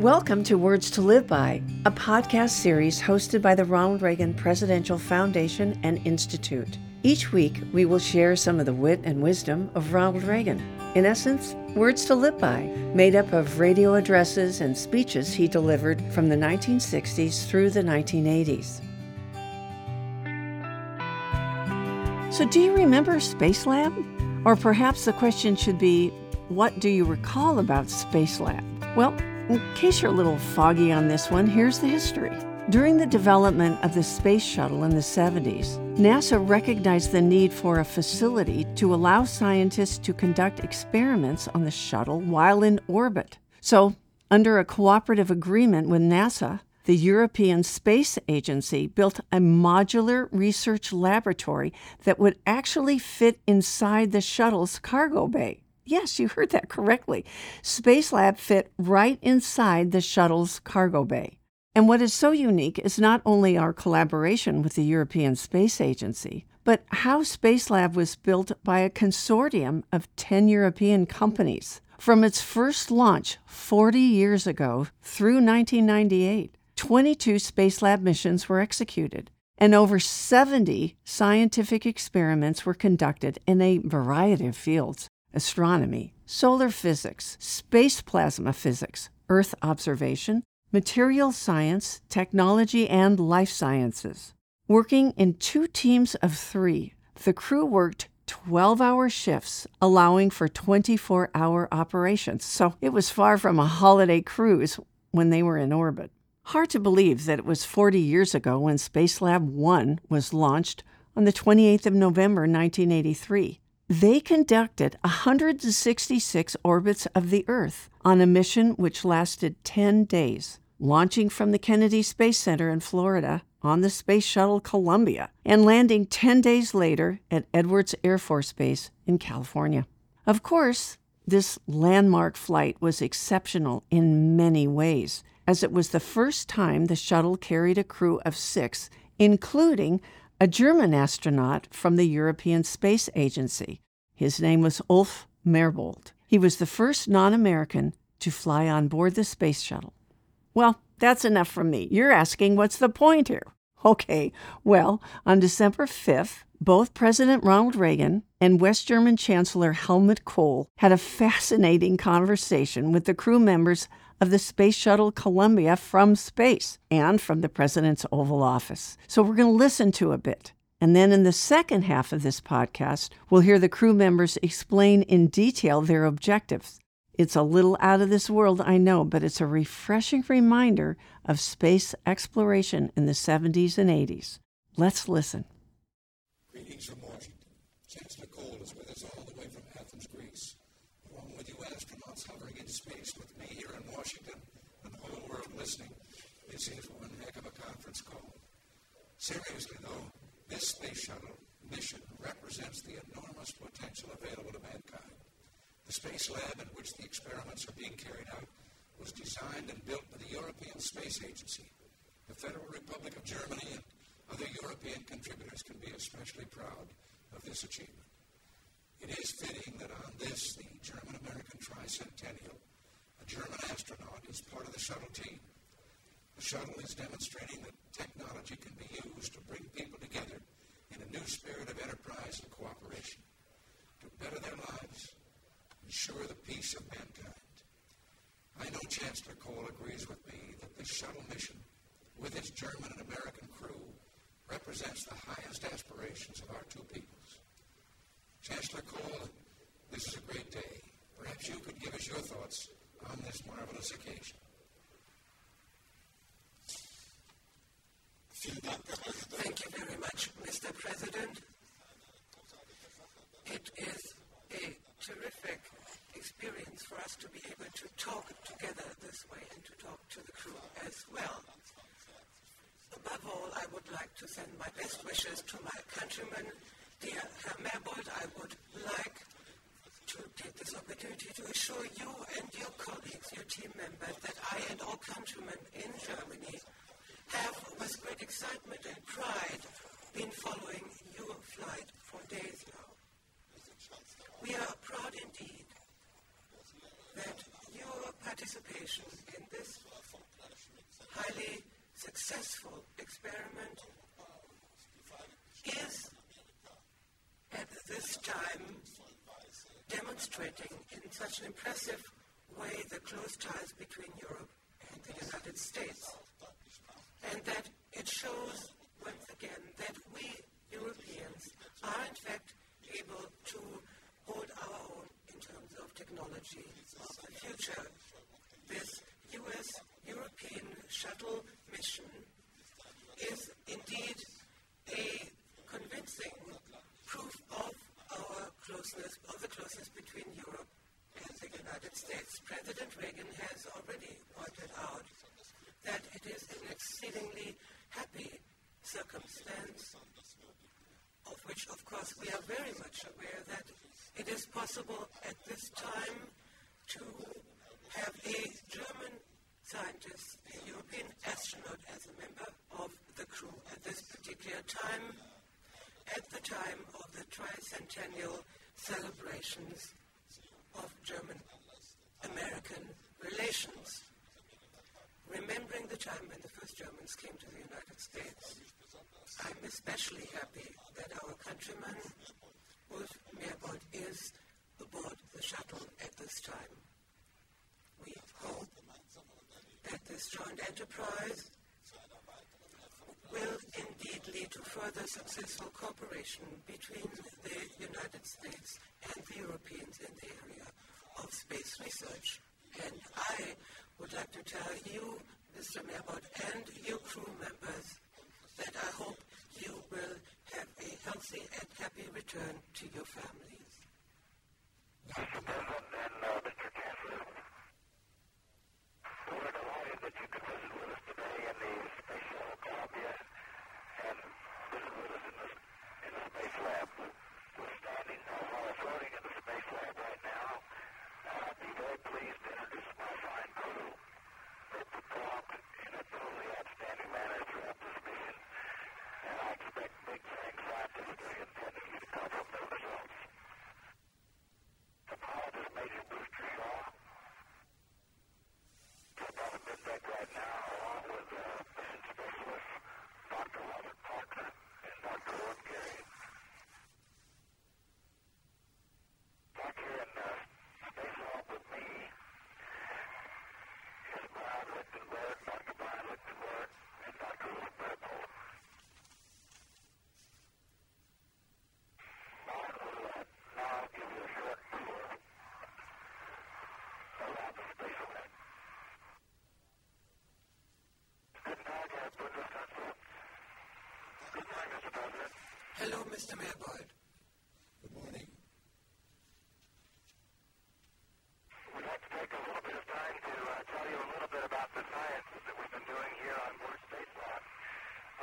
Welcome to Words to Live By, a podcast series hosted by the Ronald Reagan Presidential Foundation and Institute. Each week, we will share some of the wit and wisdom of Ronald Reagan. In essence, words to live by, made up of radio addresses and speeches he delivered from the 1960s through the 1980s. So, do you remember Spacelab? Or perhaps the question should be, what do you recall about Spacelab? Well, in case you're a little foggy on this one, here's the history. During the development of the space shuttle in the 70s, NASA recognized the need for a facility to allow scientists to conduct experiments on the shuttle while in orbit. So, under a cooperative agreement with NASA, the European Space Agency built a modular research laboratory that would actually fit inside the shuttle's cargo bay. Yes, you heard that correctly. Spacelab fit right inside the shuttle's cargo bay. And what is so unique is not only our collaboration with the European Space Agency, but how Spacelab was built by a consortium of 10 European companies. From its first launch 40 years ago through 1998, 22 Spacelab missions were executed, and over 70 scientific experiments were conducted in a variety of fields astronomy, solar physics, space plasma physics, Earth observation, material science, technology, and life sciences. Working in two teams of three, the crew worked 12 hour shifts, allowing for 24 hour operations. So it was far from a holiday cruise when they were in orbit. Hard to believe that it was 40 years ago when Spacelab 1 was launched on the 28th of November 1983. They conducted 166 orbits of the Earth on a mission which lasted 10 days, launching from the Kennedy Space Center in Florida on the Space Shuttle Columbia and landing 10 days later at Edwards Air Force Base in California. Of course, this landmark flight was exceptional in many ways, as it was the first time the shuttle carried a crew of six, including a German astronaut from the European Space Agency. His name was Ulf Merbold. He was the first non American to fly on board the space shuttle. Well, that's enough from me. You're asking what's the point here? Okay, well, on December 5th, both President Ronald Reagan and West German Chancellor Helmut Kohl had a fascinating conversation with the crew members of the Space Shuttle Columbia from space and from the President's Oval Office. So we're going to listen to a bit. And then in the second half of this podcast, we'll hear the crew members explain in detail their objectives. It's a little out of this world, I know, but it's a refreshing reminder of space exploration in the 70s and 80s. Let's listen. Greetings from Washington. Chancellor Kohl is with us all the way from Athens, Greece, along with you astronauts hovering in space with me here in Washington and the whole world listening. This is one heck of a conference call. Seriously, though, this space shuttle mission represents the enormous potential available to mankind. The space lab in which the experiments are being carried out was designed and built by the European Space Agency. The Federal Republic of Germany and other European contributors can be especially proud of this achievement. It is fitting that on this, the German American tricentennial, a German astronaut is part of the shuttle team. The shuttle is demonstrating that technology can be used to bring people together in a new spirit of enterprise and cooperation to better their lives, ensure the peace of mankind. I know Chancellor Kohl agrees with me that this shuttle mission, with its German and American crew, represents the highest aspirations of our two peoples. Chancellor Kohl, this is a great day. Perhaps you could give us your thoughts on this marvelous occasion. Thank you very much, Mr. President. It is a terrific experience for us to be able to talk together this way and to talk to the crew as well. Above all, I would like to send my best wishes to my countrymen. Dear Herr Merbold, I would like to take this opportunity to assure you and your colleagues, your team members, that I and all countrymen in Germany have, with great excitement and pride, been following your flight for days now. We are proud indeed that your participation in this highly successful experiment is at this time demonstrating in such an impressive way the close ties between Europe and the United States. And that it shows once again that we Europeans are in fact able to hold our own in terms of technology of the future. This US European shuttle mission is indeed a convincing proof of our closeness, of the closeness between Europe and the United States. President Reagan has already pointed out that it is an exceedingly happy circumstance, of which, of course, we are very much aware that it is possible at this time to have a German scientist, a European astronaut, as a member of the crew at this particular time, at the time of the tricentennial celebrations of German American relations. Remembering the time when the first Germans came to the United States, I'm especially happy that our countryman, Ulf Merbold, is aboard the shuttle at this time. We hope that this joint enterprise will indeed lead to further successful cooperation between the United States and the Europeans in the area of space research. And I would like to tell you, Mr. Merbold, and you crew members, that I hope you will have a healthy and happy return to your families. Mr. President and uh, Mr. Chancellor, we're delighted that you could visit with us today in the Space Shuttle Columbia and visit with us in the, in the Space Lab. We're standing uh, while floating in the Space Lab right now. Uh, I'd be very pleased to introduce my fine crew. They performed in a totally outstanding manner throughout this mission, and I expect big things scientifically and technically to come from their results. The pilot is Major Brewster Shaw. Just on the middeck right now, along with uh, mission specialist Dr. Robert Parker and Dr. Owen Garriott. Back here in uh, Space Lab with me is Byron Lichtenberg, Dr. Byron Lichtenberg, and Dr. Ulf Merbold. Byron will uh, now give you a short tour around the Space Lab. Good night, uh, Bundeskanzler. Good night, Mr. President. Hello, Mr. Merbold. Good morning. We'd like to take a little bit of time to uh, tell you a little bit about the science that we've been doing here on board Space Lab.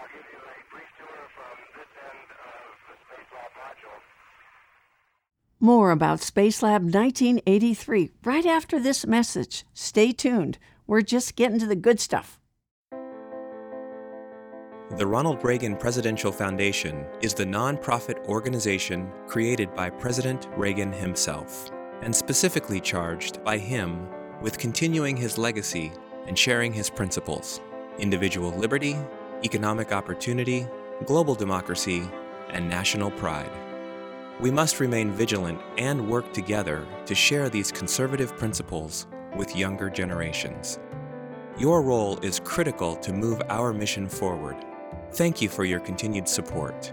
I'll give you a brief tour from this end of the Space Lab module. More about Space Lab 1983 right after this message. Stay tuned. We're just getting to the good stuff. The Ronald Reagan Presidential Foundation is the nonprofit organization created by President Reagan himself and specifically charged by him with continuing his legacy and sharing his principles individual liberty, economic opportunity, global democracy, and national pride. We must remain vigilant and work together to share these conservative principles with younger generations. Your role is critical to move our mission forward. Thank you for your continued support.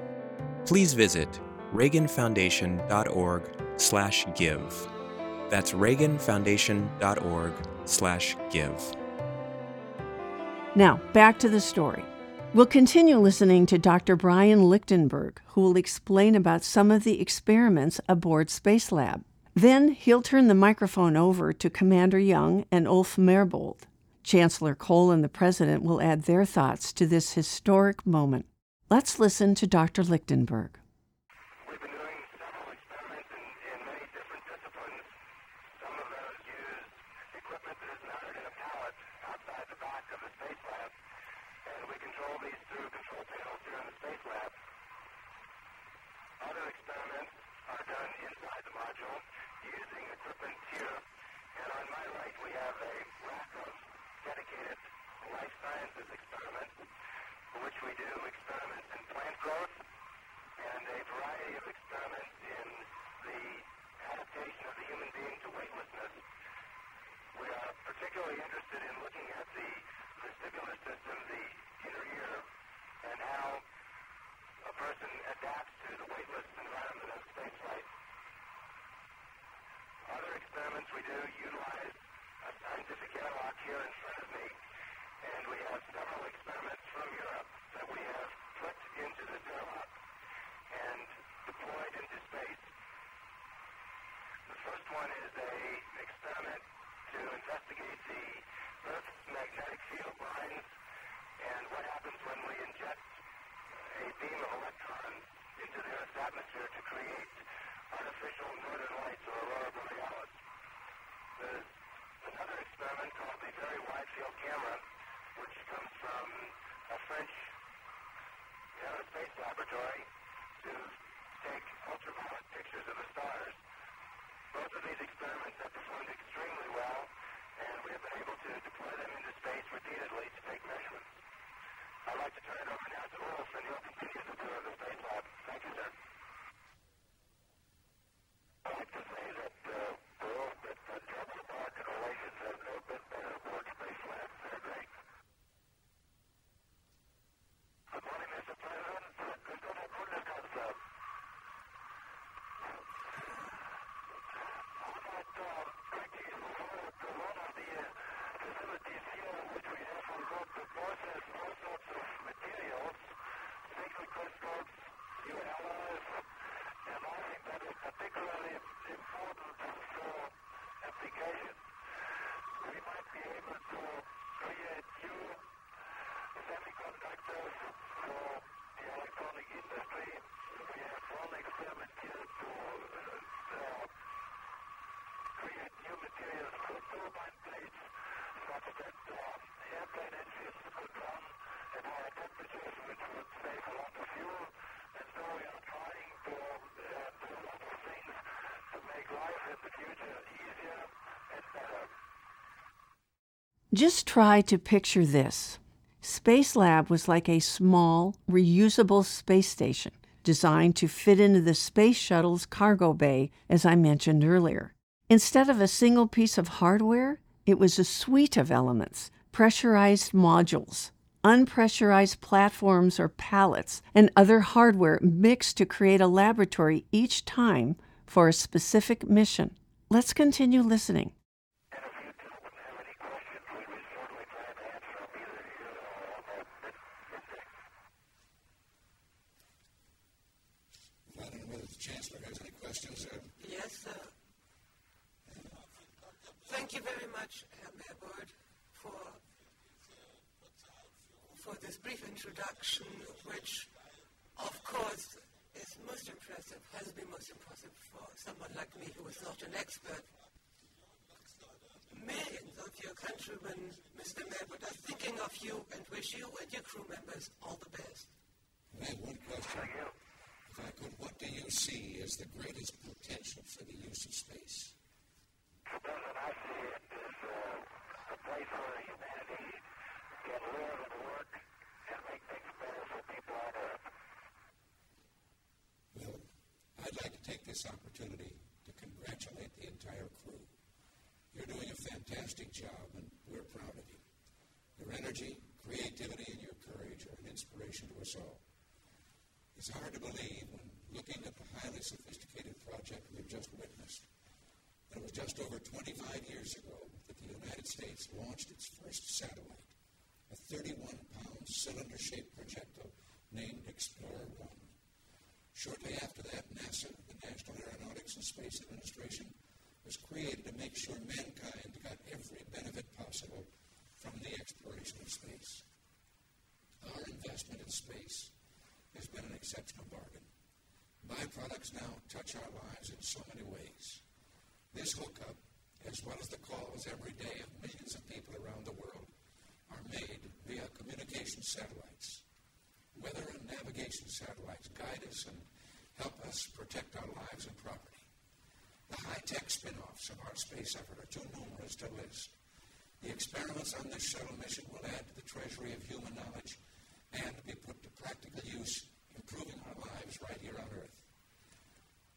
Please visit reaganfoundation.org/give. That's reaganfoundation.org/give. Now, back to the story. We'll continue listening to Dr. Byron Lichtenberg, who will explain about some of the experiments aboard Spacelab. Then he'll turn the microphone over to Commander Young and Ulf Merbold. Chancellor Kohl and the President will add their thoughts to this historic moment. Let's listen to Dr. Lichtenberg. Using equipment here. And on my right, we have a life sciences experiment, for which we do experiments in plant growth and a variety of experiments beam of electrons into the Earth's atmosphere to create artificial northern lights or aurora borealis. There's another experiment called the Very Wide Field Camera, which comes from a French aerospace laboratory to take ultraviolet pictures of the stars. Both of these experiments have performed extremely well, and we have been able to deploy them into space repeatedly to take measurements. Like to turn it over now to and he'll continue tour of the Space Lab. Thank you, sir. I'd like to say that, uh, Bill, that uh, German-American relations have never been better aboard Space Lab. They're great. Good morning, Mr. President. Good morning, Bundeskanzler. I would like to thank you for one of the uh, facilities here which we have. We got the process all sorts of materials, single crystals, new alloys, and I think that is particularly important for applications. We might be able to create new semiconductors for the electronic industry. We have one experiment here to uh, create new materials for turbine plates such that uh, airplane engines could run at higher temperatures which would save a lot of fuel. And so we are trying to uh, do a lot of things to make life in the future easier and better. Just try to picture this. Space Lab was like a small, reusable space station designed to fit into the space shuttle's cargo bay, as I mentioned earlier. Instead of a single piece of hardware, it was a suite of elements, pressurized modules, unpressurized platforms or pallets, and other hardware mixed to create a laboratory each time for a specific mission. Let's continue listening. And if you gentlemen have any questions, we would certainly try to answer them either here or on that mid- middeck. I don't know whether the Chancellor has any questions. Uh, Yes, sir. Thank you very much, um, Herr Merbold, for for this brief introduction, which, of course, is most impressive, has been most impressive for someone like me who is not an expert. Millions of your countrymen, Mr. Merbold, are thinking of you and wish you and your crew members all the best. I have one question. If I could, what do you see as the greatest potential for the use of space? President, I see it as uh, a place where humanity can live and work and make things better for people on Earth. Well, I'd like to take this opportunity to congratulate the entire crew. You're doing a fantastic job, and we're proud of you. Your energy, creativity, and your courage are an inspiration to us all. It's hard to believe when looking at the highly sophisticated project we've just witnessed. that It was just over 25 years ago that the United States launched its first satellite, a 31 pound cylinder shaped projectile named Explorer 1. Shortly after that, NASA, the National Aeronautics and Space Administration, was created to make sure mankind got every benefit possible from the exploration of space. Our investment in space has been an exceptional bargain. Byproducts now touch our lives in so many ways. This hookup, as well as the calls every day of millions of people around the world, are made via communication satellites. Weather and navigation satellites guide us and help us protect our lives and property. The high-tech spin-offs of our space effort are too numerous to list. The experiments on this shuttle mission will add to the treasury of human knowledge and be put to practical use, improving our lives right here on Earth.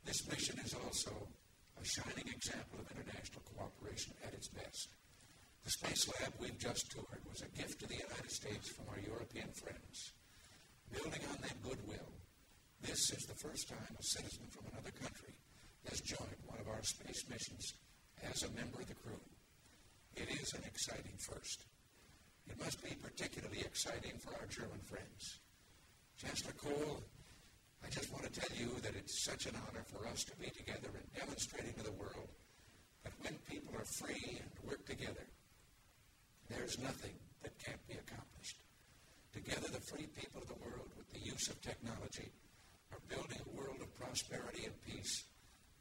This mission is also a shining example of international cooperation at its best. The Space Lab we've just toured was a gift to the United States from our European friends. Building on that goodwill, this is the first time a citizen from another country has joined one of our space missions as a member of the crew. It is an exciting first. It must be particularly exciting for our German friends. Chancellor Kohl, I just want to tell you that it's such an honor for us to be together and demonstrating to the world that when people are free and work together, there's nothing that can't be accomplished. Together, the free people of the world, with the use of technology, are building a world of prosperity and peace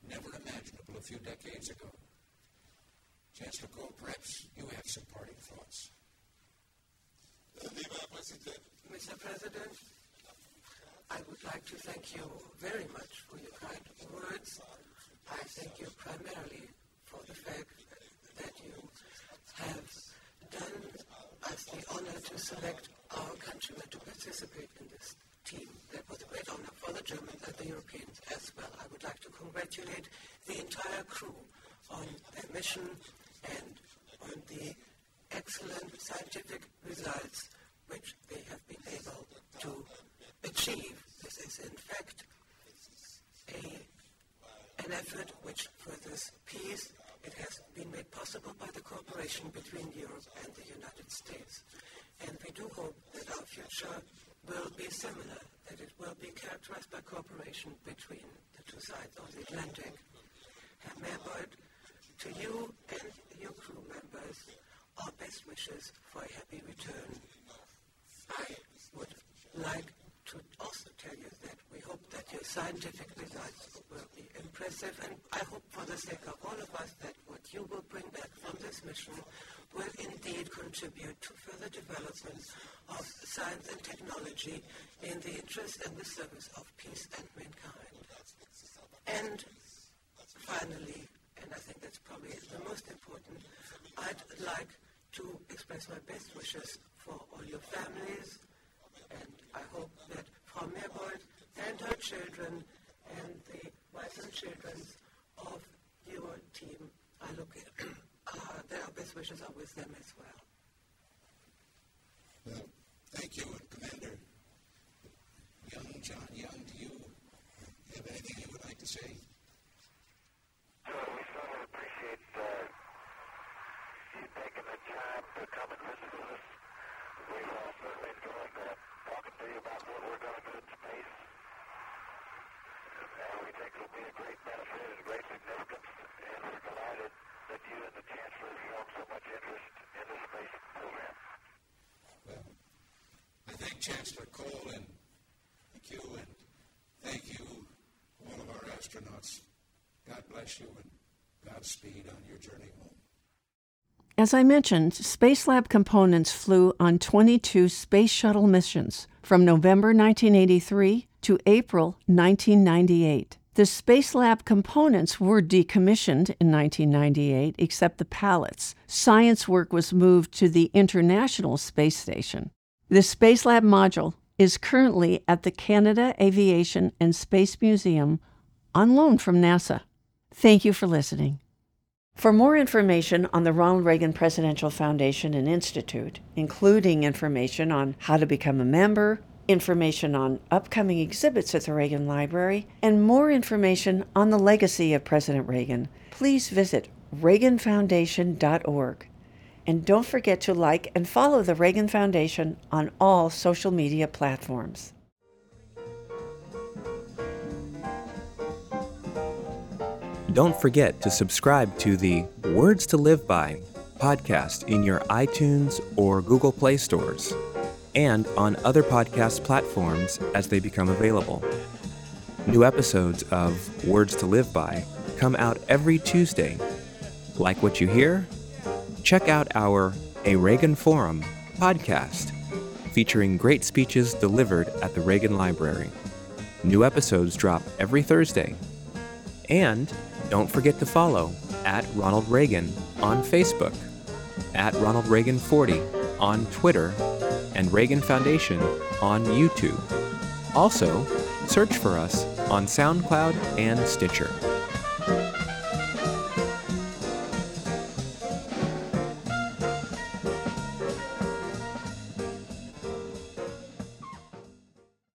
never imaginable a few decades ago. Chancellor Kohl, perhaps you have some parting thoughts. Mr. President, I would like to thank you very much for your kind words. I thank you primarily for the fact that you have done us the honor to select our countrymen to participate in this team. That was a great honor for the Germans and the Europeans as well. I would like to congratulate the entire crew on their mission and on the excellent scientific results which they have been able to achieve. This is in fact a, an effort which furthers peace. It has been made possible by the cooperation between Europe and the United States. And we do hope that our future will be similar, that it will be characterized by cooperation between the two sides of the Atlantic. Herr Merbold, to you and your crew members, our best wishes for a happy return. I would like to also tell you that we hope that your scientific results impressive, and I hope for the sake of all of us that what you will bring back from this mission will indeed contribute to further development of science and technology in the interest and the service of peace and mankind. And finally, and I think that's probably the most important, I'd like to express my best wishes for all your families, and I hope that Frau Merbold and her children and the children of your team, I look at, uh, their best wishes are with them as well. Well, thank you, Commander. Young John Young, do you have anything you would like to say? So we certainly appreciate uh, you taking the time to come and visit with us. We've uh, certainly enjoyed uh, talking to you about what we're going to do in space. And we think it'll be a great benefit and a great significance. And we're delighted that you and the Chancellor have shown so much interest in the space program. Well, I thank Chancellor Kohl and thank you and thank you, all of our astronauts. God bless you and Godspeed on your journey home. As I mentioned, Spacelab components flew on 22 space shuttle missions from November 1983 to April 1998. The Spacelab components were decommissioned in 1998, except the pallets. Science work was moved to the International Space Station. The Space Lab module is currently at the Canada Aviation and Space Museum on loan from NASA. Thank you for listening. For more information on the Ronald Reagan Presidential Foundation and Institute, including information on how to become a member, information on upcoming exhibits at the Reagan Library, and more information on the legacy of President Reagan, please visit reaganfoundation.org. And don't forget to like and follow the Reagan Foundation on all social media platforms. Don't forget to subscribe to the Words to Live By podcast in your iTunes or Google Play stores and on other podcast platforms as they become available. New episodes of Words to Live By come out every Tuesday. Like what you hear? Check out our A Reagan Forum podcast featuring great speeches delivered at the Reagan Library. New episodes drop every Thursday. And don't forget to follow at Ronald Reagan on Facebook, at Ronald Reagan 40 on Twitter, and Reagan Foundation on YouTube. Also, search for us on SoundCloud and Stitcher.